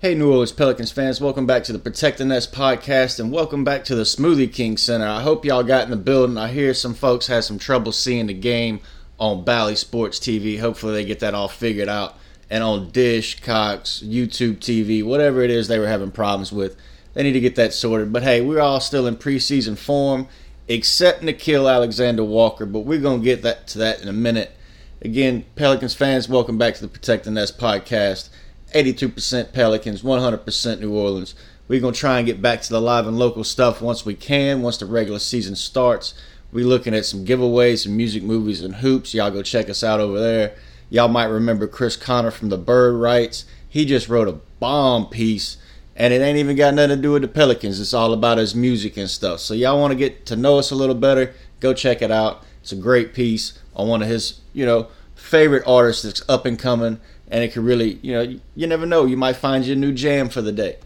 Hey, New Orleans Pelicans fans, welcome back to the Protect the Nest podcast and welcome back to the Smoothie King Center. I hope y'all got in the building. I hear some folks had some trouble seeing the game on Bally Sports TV. Hopefully, they get that all figured out. And on Dish, Cox, YouTube TV, whatever it is they were having problems with, they need to get that sorted. But hey, we're all still in preseason form, except Nickeil Alexander Walker, but we're going to get that to that in a minute. Again, Pelicans fans, welcome back to the Protect the Nest podcast. 82% Pelicans, 100% New Orleans. We're going to try and get back to the live and local stuff once we can, once the regular season starts. We're looking at some giveaways, some music, movies, and hoops. Y'all go check us out over there. Y'all might remember Chris Connor from the Bird Writes. He just wrote a bomb piece, and it ain't even got nothing to do with the Pelicans. It's all about his music and stuff. So y'all want to get to know us a little better? Go check it out. It's a great piece on one of his, you know, favorite artists that's up and coming and it could really, you know, you never know. You might find your new jam for the day.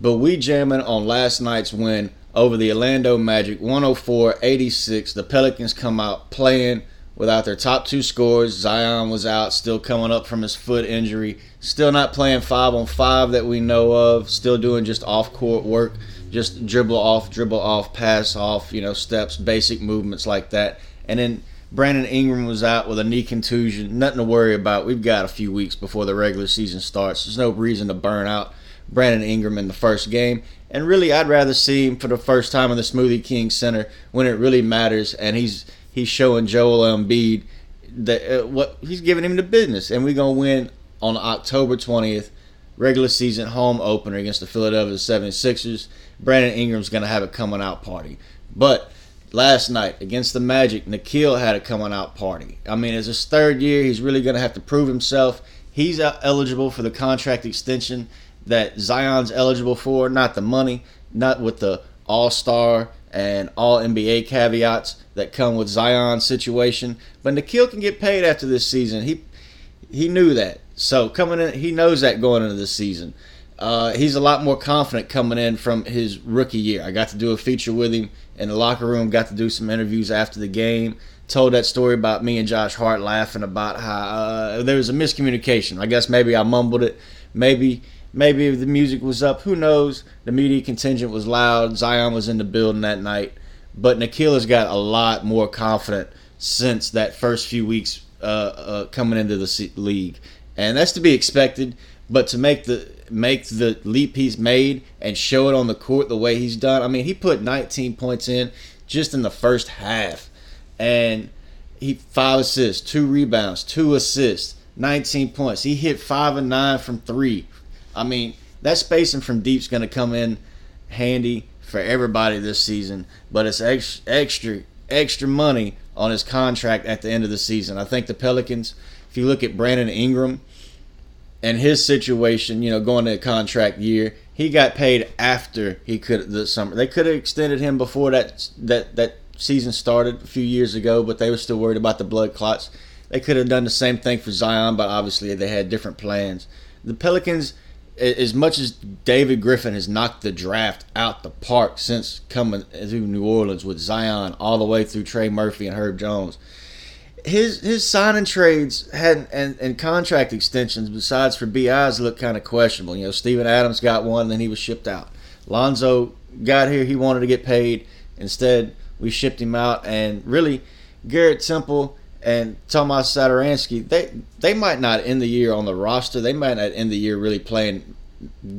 But we jamming on last night's win over the Orlando Magic, 104-86. The Pelicans come out playing without their top two scorers. Zion was out, still coming up from his foot injury. Still not playing five on five that we know of. Still doing just off court work, just dribble off, dribble off, pass off, you know, steps, basic movements like that. And then Brandon Ingram was out with a knee contusion. Nothing to worry about. We've got a few weeks before the regular season starts. There's no reason to burn out Brandon Ingram in the first game. And really, I'd rather see him for the first time in the Smoothie King Center when it really matters. And he's he's showing Joel Embiid that uh, what he's giving him the business. And we're gonna win on October 20th, regular season home opener against the Philadelphia 76ers. Brandon Ingram's gonna have a coming out party, but last night against the Magic, Nickeil had a coming out party. I mean, it's his third year. He's really going to have to prove himself. He's eligible for the contract extension that Zion's eligible for, not the money, not with the All Star and All NBA caveats that come with Zion's situation. But Nickeil can get paid after this season. He he knew that. So coming in, he knows that going into the season. Uh, he's a lot more confident coming in from his rookie year. I got to do a feature with him in the locker room, got to do some interviews after the game. Told that story about me and Josh Hart laughing about how uh, there was a miscommunication. I guess maybe I mumbled it. Maybe maybe the music was up. Who knows? The media contingent was loud. Zion was in the building that night. But Nickeil has got a lot more confident since that first few weeks uh, uh, coming into the league, and that's to be expected. But to make the make the leap he's made and show it on the court the way he's done. I mean, he put 19 points in just in the first half, and he five assists, two rebounds, two assists, 19 points. He hit five and nine from three. I mean, that spacing from deep's going to come in handy for everybody this season, but it's extra, extra, extra money on his contract at the end of the season. I think the Pelicans, if you look at Brandon Ingram and his situation, you know, going to a contract year, he got paid after he could the summer. They could have extended him before that that that season started a few years ago, but they were still worried about the blood clots. They could have done the same thing for Zion, but obviously they had different plans. The Pelicans, as much as David Griffin has knocked the draft out the park since coming to New Orleans with Zion all the way through Trey Murphy and Herb Jones, his his signing trades had and, and contract extensions besides for BI's look kind of questionable. You know, Steven Adams got one, then he was shipped out. Lonzo got here, he wanted to get paid. Instead, we shipped him out, and really, Garrett Temple and Tomas Satoransky, they they might not end the year on the roster. They might not end the year really playing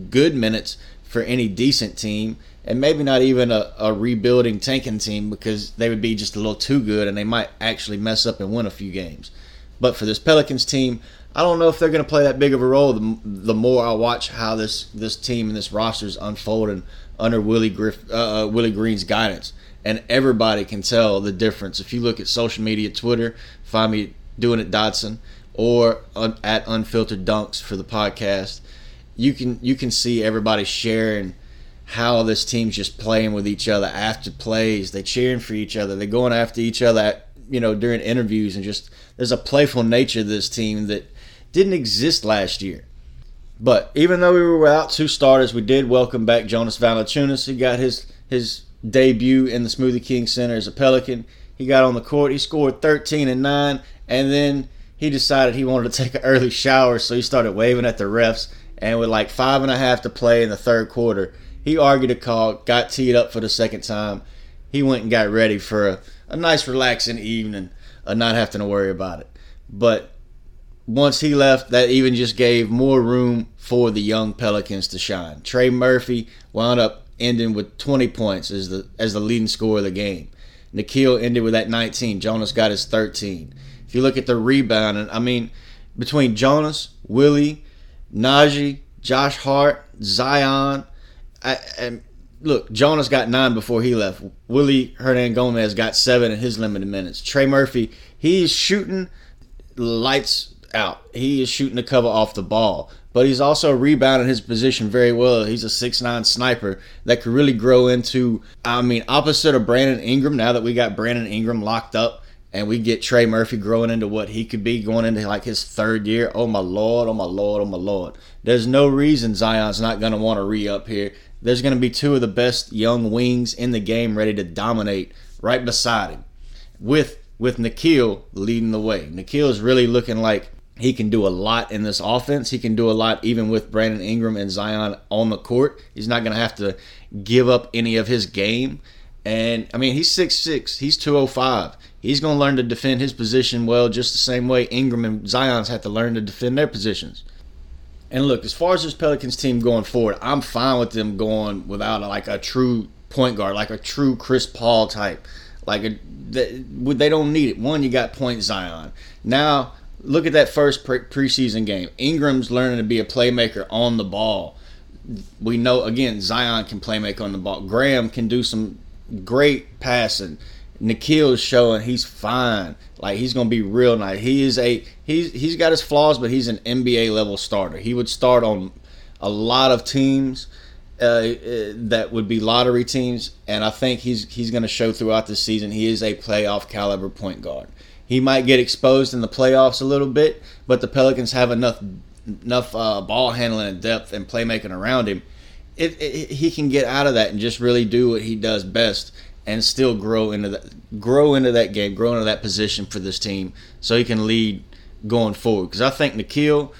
good minutes for any decent team and maybe not even a, a rebuilding tanking team because they would be just a little too good and they might actually mess up and win a few games. But for this Pelicans team, I don't know if they're going to play that big of a role. The, the, more I watch how this this team and this roster is unfolding under Willie Griff, uh, uh, Willie Green's guidance, and everybody can tell the difference. If you look at social media, Twitter, find me doing it Dodson or un, at Unfiltered Dunks for the podcast. You can you can see everybody sharing how this team's just playing with each other after plays. They cheering for each other. They're going after each other, you know, during interviews, and just there's a playful nature to this team that didn't exist last year. But even though we were without two starters, we did welcome back Jonas Valanciunas. He got his his debut in the Smoothie King Center as a Pelican. He got on the court. He scored 13 and 9, and then he decided he wanted to take an early shower, so he started waving at the refs and with like five and a half to play in the third quarter, he argued a call, got teed up for the second time. He went and got ready for a, a nice, relaxing evening, uh, not having to worry about it. But once he left, that even just gave more room for the young Pelicans to shine. Trey Murphy wound up ending with 20 points as the as the leading scorer of the game. Nickeil ended with that 19. Jonas got his 13. If you look at the rebounding, I mean, between Jonas, Willie, Naji, Josh Hart, Zion, I, and look, Jonas got nine before he left. Willy Hernangomez got seven in his limited minutes. Trey Murphy, he's shooting lights out. He is shooting the cover off the ball, but he's also rebounding his position very well. He's a six nine sniper that could really grow into. I mean, opposite of Brandon Ingram. Now that we got Brandon Ingram locked up, and we get Trey Murphy growing into what he could be going into like his third year. Oh my lord! Oh my lord! Oh my lord! There's no reason Zion's not gonna want to re up here. There's gonna be two of the best young wings in the game ready to dominate right beside him, with with Nickeil leading the way. Nickeil is really looking like he can do a lot in this offense. He can do a lot even with Brandon Ingram and Zion on the court. He's not going to have to give up any of his game. And I mean, he's 6'6, he's 205. He's going to learn to defend his position well, just the same way Ingram and Zion's have to learn to defend their positions. And look, as far as this Pelicans team going forward, I'm fine with them going without like a true point guard, like a true Chris Paul type. Like a, they don't need it. One, you got point Zion. Now look at that first pre- preseason game. Ingram's learning to be a playmaker on the ball. We know again Zion can play make on the ball. Graham can do some great passing. Nickeil's showing he's fine. Like he's gonna be real nice. He is a he's he's got his flaws, but he's an NBA level starter. He would start on a lot of teams uh, uh, that would be lottery teams, and I think he's he's gonna show throughout the season. He is a playoff caliber point guard. He might get exposed in the playoffs a little bit, but the Pelicans have enough enough uh, ball handling and depth and playmaking around him. It, it, he can get out of that and just really do what he does best and still grow into that grow into that game, grow into that position for this team, so he can lead going forward. Because I think Nickeil,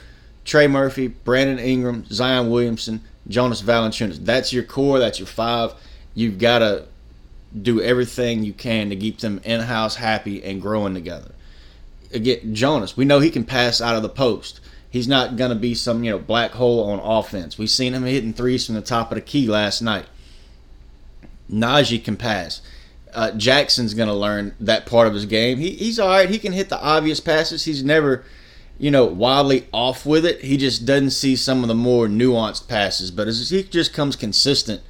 Trey Murphy, Brandon Ingram, Zion Williamson, Jonas Valanciunas, that's your core, that's your five. You've got to do everything you can to keep them in house happy and growing together. Again, Jonas, we know he can pass out of the post. He's not going to be some you know black hole on offense. We've seen him hitting threes from the top of the key last night. Naji can pass. Uh, Jaxson's going to learn that part of his game. He, he's all right. He can hit the obvious passes. He's never, you know, wildly off with it. He just doesn't see some of the more nuanced passes. But as he just comes consistent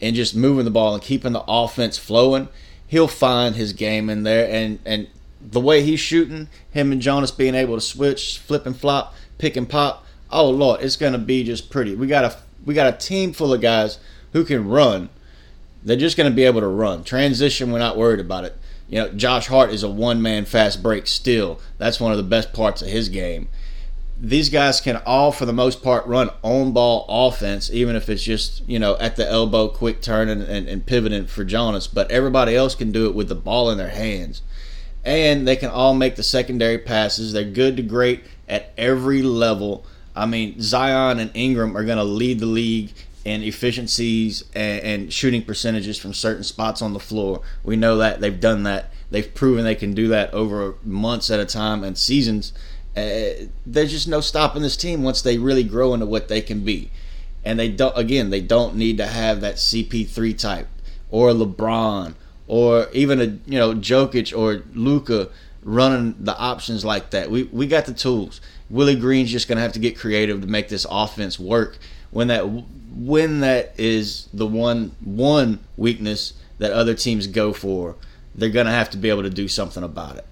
and just moving the ball and keeping the offense flowing, he'll find his game in there. And and the way he's shooting, him and Jonas being able to switch, flip and flop, pick and pop. Oh Lord, it's gonna be just pretty. We got a we got a team full of guys who can run. They're just gonna be able to run. Transition, we're not worried about it. You know, Josh Hart is a one man fast break still. That's one of the best parts of his game these guys can all, for the most part, run on ball offense, even if it's just, you know, at the elbow, quick turn and, and, and, pivoting for Jonas. But everybody else can do it with the ball in their hands. And they can all make the secondary passes. They're good to great at every level. I mean, Zion and Ingram are going to lead the league in efficiencies and, and shooting percentages from certain spots on the floor. We know that. They've done that. They've proven they can do that over months at a time and seasons uh, there's just no stopping this team once they really grow into what they can be. And they don't again, they don't need to have that CP3 type or LeBron or even a you know Jokic or Luka running the options like that. We we got the tools. Willie Green's just gonna have to get creative to make this offense work. When that when that is the one one weakness that other teams go for, they're gonna have to be able to do something about it.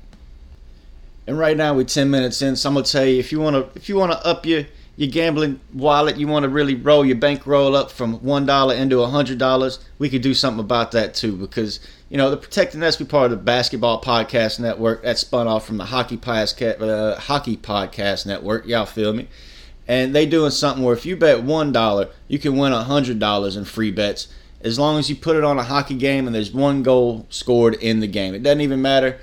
And right now we're 10 minutes in, so I'm gonna tell you if you wanna if you wanna up your your gambling wallet, you want to really roll your bankroll up from one dollar into a hundred dollars, we could do something about that too. Because you know the Protect the Nest be part of the Basketball Podcast Network that spun off from the Hockey Podcast uh, Hockey Podcast Network. Y'all feel me? And they doing something where if you bet one dollar, you can win a hundred dollars in free bets as long as you put it on a hockey game and there's one goal scored in the game. It doesn't even matter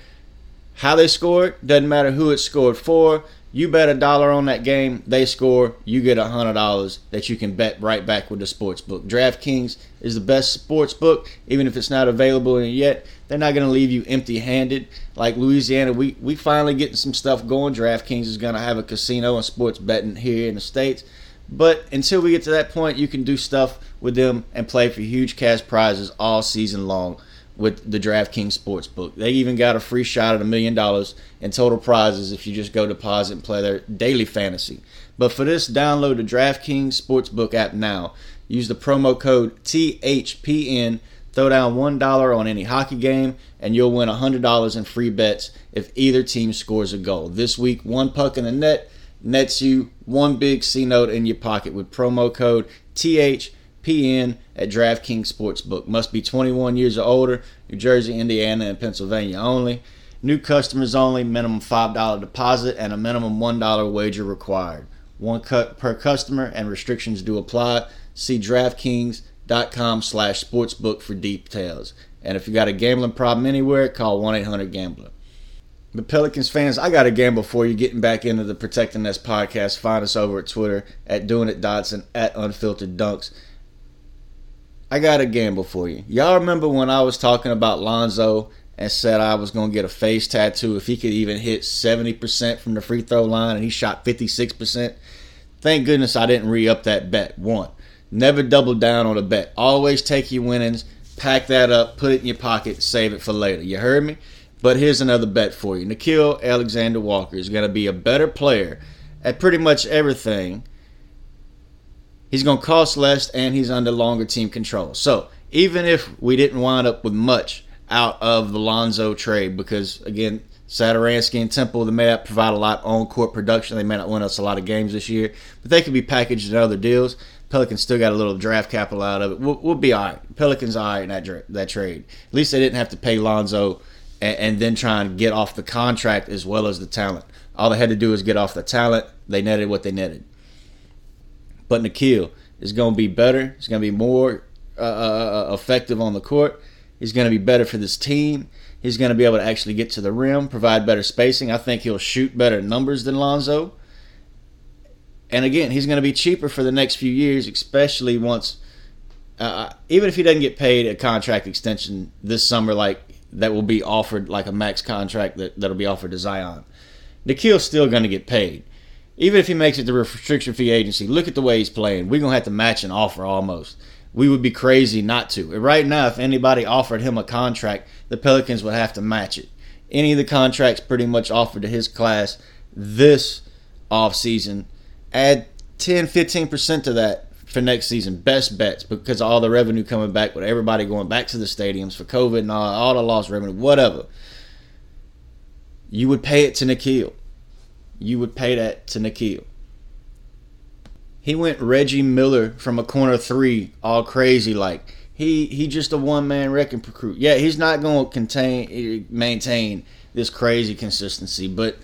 how they scored, doesn't matter who it scored for. You bet a dollar on that game, they score, you get a hundred dollars that you can bet right back with the sports book. DraftKings is the best sports book, even if it's not available yet. They're not going to leave you empty-handed. Like Louisiana, we we finally getting some stuff going. DraftKings is going to have a casino and sports betting here in the states. But until we get to that point, you can do stuff with them and play for huge cash prizes all season long with the DraftKings Sportsbook. They even got a free shot at a million dollars in total prizes if you just go deposit and play their daily fantasy. But for this, download the DraftKings Sportsbook app now. Use the promo code THPN. Throw down $1 on any hockey game, and you'll win $100 in free bets if either team scores a goal. This week, one puck in the net nets you one big C note in your pocket with promo code THPN at DraftKings Sportsbook. Must be 21 years or older, New Jersey, Indiana, and Pennsylvania only. New customers only, minimum $5 deposit and a minimum $1 wager required. One cut per customer and restrictions do apply. See DraftKings.com slash sportsbook for details. And if you got a gambling problem anywhere, call 1-800-GAMBLER. The Pelicans fans, I got a gamble for you getting back into the Protect the Nest podcast. Find us over at Twitter at Doing It Dotson at Unfiltered Dunks. I got a gamble for you. Y'all remember when I was talking about Lonzo and said I was going to get a face tattoo if he could even hit 70% from the free throw line and he shot 56%? Thank goodness I didn't re up that bet. One, never double down on a bet. Always take your winnings, pack that up, put it in your pocket, save it for later. You heard me? But here's another bet for you. Nickeil Alexander Walker is going to be a better player at pretty much everything. He's going to cost less and he's under longer team control. So even if we didn't wind up with much out of the Lonzo trade, because again, Satoransky and Temple, they may not provide a lot on court production. They may not win us a lot of games this year, but they could be packaged in other deals. Pelicans still got a little draft capital out of it. We'll, we'll be all right. Pelicans all right in that, that trade. At least they didn't have to pay Lonzo and, and then try and get off the contract as well as the talent. All they had to do is get off the talent. They netted what they netted. But Nickeil is going to be better. He's going to be more uh, uh, uh, effective on the court. He's going to be better for this team. He's going to be able to actually get to the rim, provide better spacing. I think he'll shoot better numbers than Lonzo. And again, he's going to be cheaper for the next few years, especially once, uh, uh, even if he doesn't get paid a contract extension this summer, like that will be offered like a max contract that, that'll be offered to Zion. Nickeil's still going to get paid. Even if he makes it to restriction fee agency, look at the way he's playing. We're going to have to match an offer almost. We would be crazy not to. Right now, if anybody offered him a contract, the Pelicans would have to match it. Any of the contracts pretty much offered to his class this offseason, add 10 15% to that for next season. Best bets because all the revenue coming back with everybody going back to the stadiums for COVID and all, all the lost revenue, whatever. You would pay it to Nickeil. You would pay that to Nickeil. He went Reggie Miller from a corner three, all crazy like. He he just a one man wrecking recruit. Yeah, he's not going to contain eh, maintain this crazy consistency, but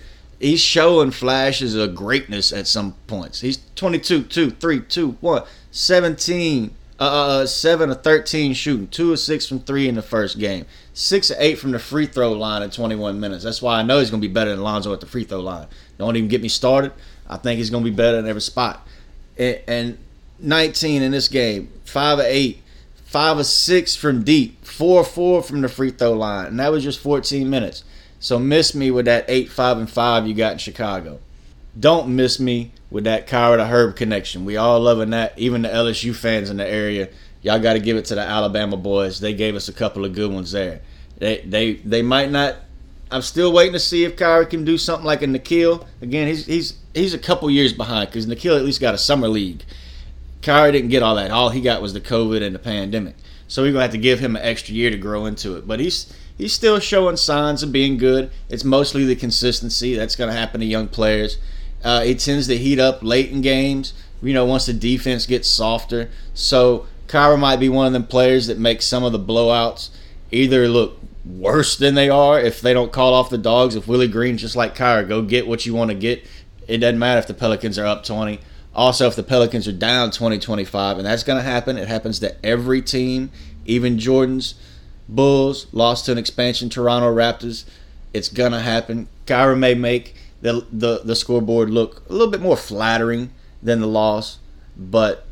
he's showing flashes of greatness at some points. He's 22, 2, 3, 2, 1, 17, uh, uh, uh 7 or 13 shooting, 2 or 6 from 3 in the first game, 6 or 8 from the free throw line in 21 minutes. That's why I know he's going to be better than Lonzo at the free throw line. Don't even get me started. I think he's going to be better in every spot. And, and 19 in this game, 5 or 8, 5 or 6 from deep, 4 or 4 from the free throw line. And that was just 14 minutes. So miss me with that eight, five, and five you got in Chicago. Don't miss me with that Kira to Herb connection. We all loving that. Even the LSU fans in the area, y'all got to give it to the Alabama boys. They gave us a couple of good ones there. They they they might not. I'm still waiting to see if Kira can do something like a Nickeil. Again, he's he's he's a couple years behind because Nickeil at least got a summer league. Kira didn't get all that. All he got was the COVID and the pandemic. So we're gonna have to give him an extra year to grow into it. But he's he's still showing signs of being good. It's mostly the consistency that's going to happen to young players. Uh, it tends to heat up late in games. You know, once the defense gets softer. So Kira might be one of them players that makes some of the blowouts either look worse than they are if they don't call off the dogs. If Willie Green just like Kira, go get what you want to get. It doesn't matter if the Pelicans are up 20. Also, if the Pelicans are down 20, 25, and that's going to happen. It happens to every team, even Jordan's Bulls lost to an expansion Toronto Raptors. It's gonna happen. Kira may make the, the the scoreboard look a little bit more flattering than the loss, but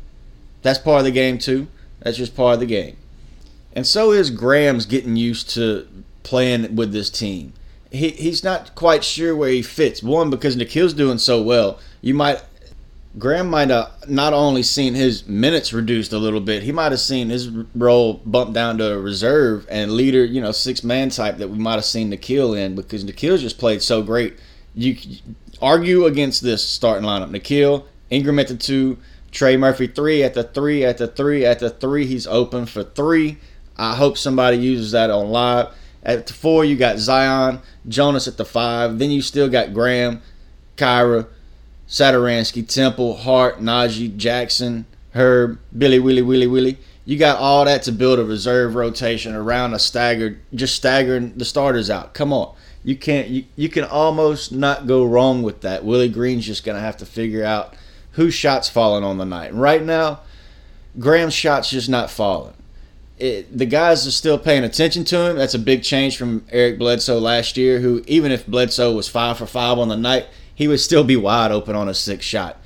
that's part of the game too. That's just part of the game. And so is Graham's getting used to playing with this team. He, he's not quite sure where he fits. One, because Nickeil's doing so well. You might Graham might have not only seen his minutes reduced a little bit, he might have seen his role bumped down to a reserve and leader, you know, six man type that we might have seen Nickeil in because Nickeil's just played so great. You argue against this starting lineup. Nickeil, Ingram at the two, Trey Murphy three at the three, at the three, at the three. He's open for three. I hope somebody uses that on live. At the four, you got Zion, Jonas at the five. Then you still got Graham, Kira, Satoransky, Temple, Hart, Naji, Jaxson, Herb, Billy, Willie, Willie, Willie. You got all that to build a reserve rotation around a staggered, just staggering the starters out. Come on. You can't. You, you can almost not go wrong with that. Willie Green's just gonna have to figure out whose shots falling on the night. right now, Graham's shots just not falling. It, the guys are still paying attention to him. That's a big change from Eric Bledsoe last year, who even if Bledsoe was five for five on the night, he would still be wide open on a six shot.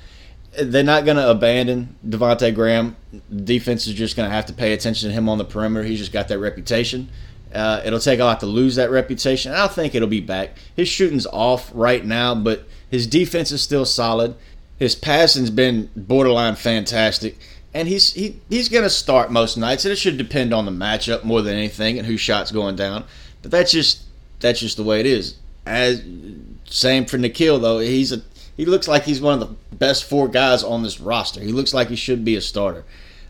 They're not going to abandon Devonte Graham. defense is just going to have to pay attention to him on the perimeter. He's just got that reputation. Uh, it'll take a lot to lose that reputation. I think it'll be back. His shooting's off right now, but his defense is still solid. His passing's been borderline fantastic, and he's he, he's going to start most nights. And it should depend on the matchup more than anything and whose shots going down. But that's just that's just the way it is. As same for Nickeil though. He's a he looks like he's one of the best four guys on this roster. He looks like he should be a starter.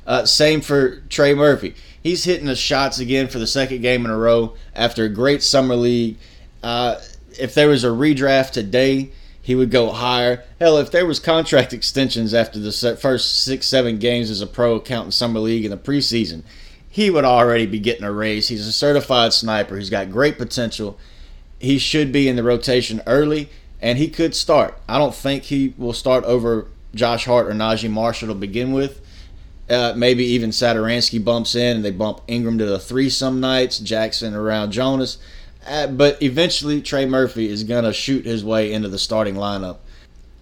Uh, same for Trey Murphy. He's hitting the shots again for the second game in a row after a great summer league. Uh, if there was a redraft today, he would go higher. Hell, if there was contract extensions after the first six, seven games as a pro, counting summer league in the preseason, he would already be getting a raise. He's a certified sniper. He's got great potential he should be in the rotation early, and he could start. I don't think he will start over Josh Hart or Naji Marshall to begin with. Uh, maybe even Satoransky bumps in and they bump Ingram to the three some nights, Jaxson around Jonas. Uh, but eventually, Trey Murphy is going to shoot his way into the starting lineup.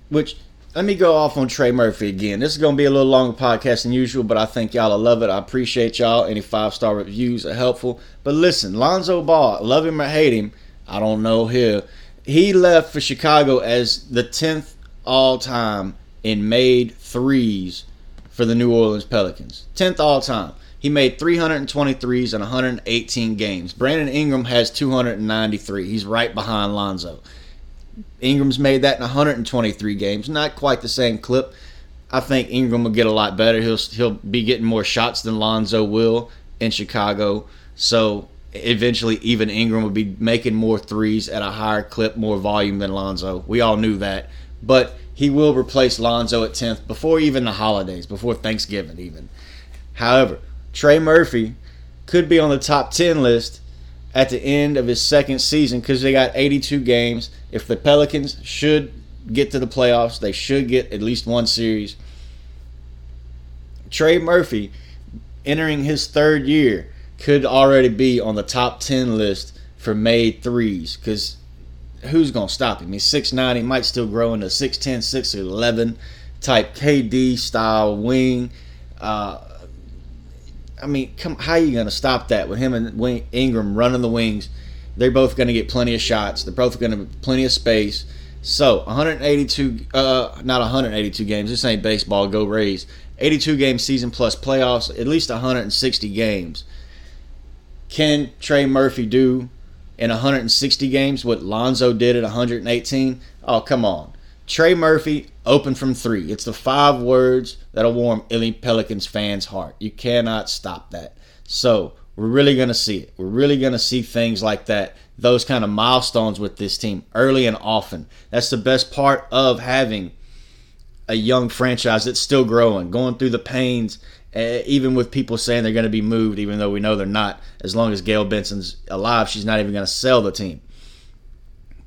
Which, let me go off on Trey Murphy again. This is going to be a little longer podcast than usual, but I think y'all will love it. I appreciate y'all. Any five star reviews are helpful. But listen, Lonzo Ball, love him or hate him, I don't know here. He left for Chicago as the 10th all time in made threes for the New Orleans Pelicans. 10th all time. He made 323s in 118 games. Brandon Ingram has 293. He's right behind Lonzo. Ingram's made that in 123 games. Not quite the same clip. I think Ingram will get a lot better. He'll he'll be getting more shots than Lonzo will in Chicago. So eventually even Ingram would be making more threes at a higher clip, more volume than Lonzo. We all knew that. But he will replace Lonzo at 10th before even the holidays, before Thanksgiving even. However, Trey Murphy could be on the top 10 list at the end of his second season because they got 82 games. If the Pelicans should get to the playoffs, they should get at least one series. Trey Murphy entering his third year could already be on the top 10 list for made threes because who's going to stop him? He's 6'9. He might still grow into 6'10, 6'11 type KD style wing. Uh, I mean, come, how are you going to stop that with him and wing, Ingram running the wings? They're both going to get plenty of shots. They're both going to have plenty of space. So 182, uh, not 182 games. This ain't baseball. Go Rays. 82 game season plus playoffs. At least 160 games can Trey Murphy do in 160 games what Lonzo did at 118? Oh, come on. Trey Murphy, open from three. It's the five words that'll warm Illy Pelicans fans' heart. You cannot stop that. So we're really going to see it. We're really going to see things like that, those kind of milestones with this team early and often. That's the best part of having a young franchise that's still growing, going through the pains even with people saying they're going to be moved, even though we know they're not. As long as Gayle Benson's alive, she's not even going to sell the team.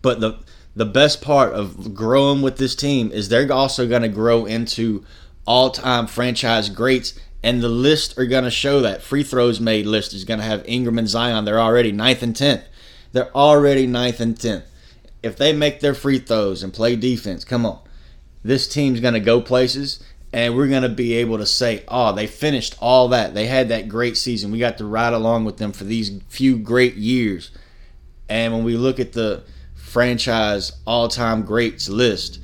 But the the best part of growing with this team is they're also going to grow into all-time franchise greats, and the list are going to show that. Free throws made list is going to have Ingram and Zion. They're already ninth and tenth. They're already ninth and tenth. if they make their free throws and play defense, come on, this team's gonna go places, and we're gonna be able to say, oh, they finished all that. They had that great season. We got to ride along with them for these few great years. And when we look at the franchise all-time greats list,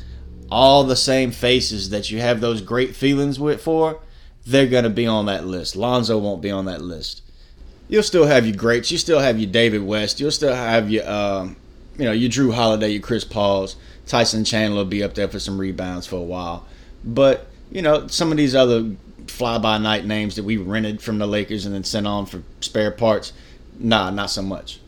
all the same faces that you have those great feelings with for, they're gonna be on that list. Lonzo won't be on that list. You'll still have your greats. You still have your David West. You'll still have your, um, you know, your Jrue Holiday, your Chris Pauls. Tyson Chandler will be up there for some rebounds for a while. But you know, some of these other fly by night names that we rented from the Lakers and then sent on for spare parts, nah, not so much.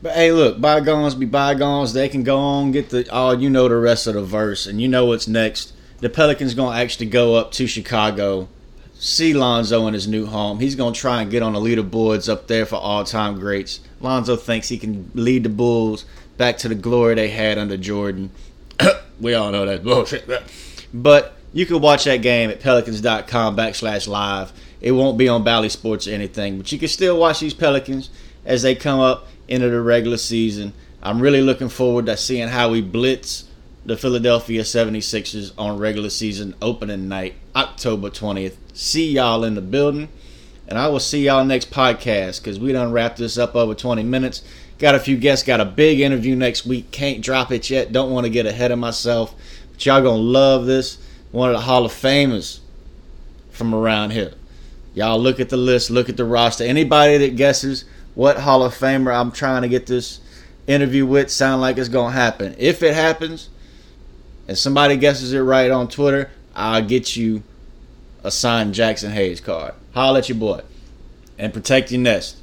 But hey, look, bygones be bygones. They can go on get the oh, you know the rest of the verse, and you know what's next. The Pelicans gonna actually go up to Chicago, see Lonzo in his new home. He's gonna try and get on the leaderboards up there for all-time greats. Lonzo thinks he can lead the Bulls back to the glory they had under Jordan. we all know that bullshit. But you can watch that game at pelicans.com backslash live. It won't be on Bally Sports or anything, but you can still watch these Pelicans as they come up into the regular season. I'm really looking forward to seeing how we blitz the Philadelphia 76ers on regular season opening night, October 20th. See y'all in the building. And I will see y'all next podcast because we done wrapped this up over 20 minutes. Got a few guests, got a big interview next week. Can't drop it yet. Don't want to get ahead of myself. But y'all gonna love this one of the Hall of Famers from around here. Y'all look at the list, look at the roster. Anybody that guesses what Hall of Famer I'm trying to get this interview with sound like it's gonna happen. If it happens, and somebody guesses it right on Twitter, I'll get you a signed Jaxson Hayes card. Holler at your boy. And protect your nest.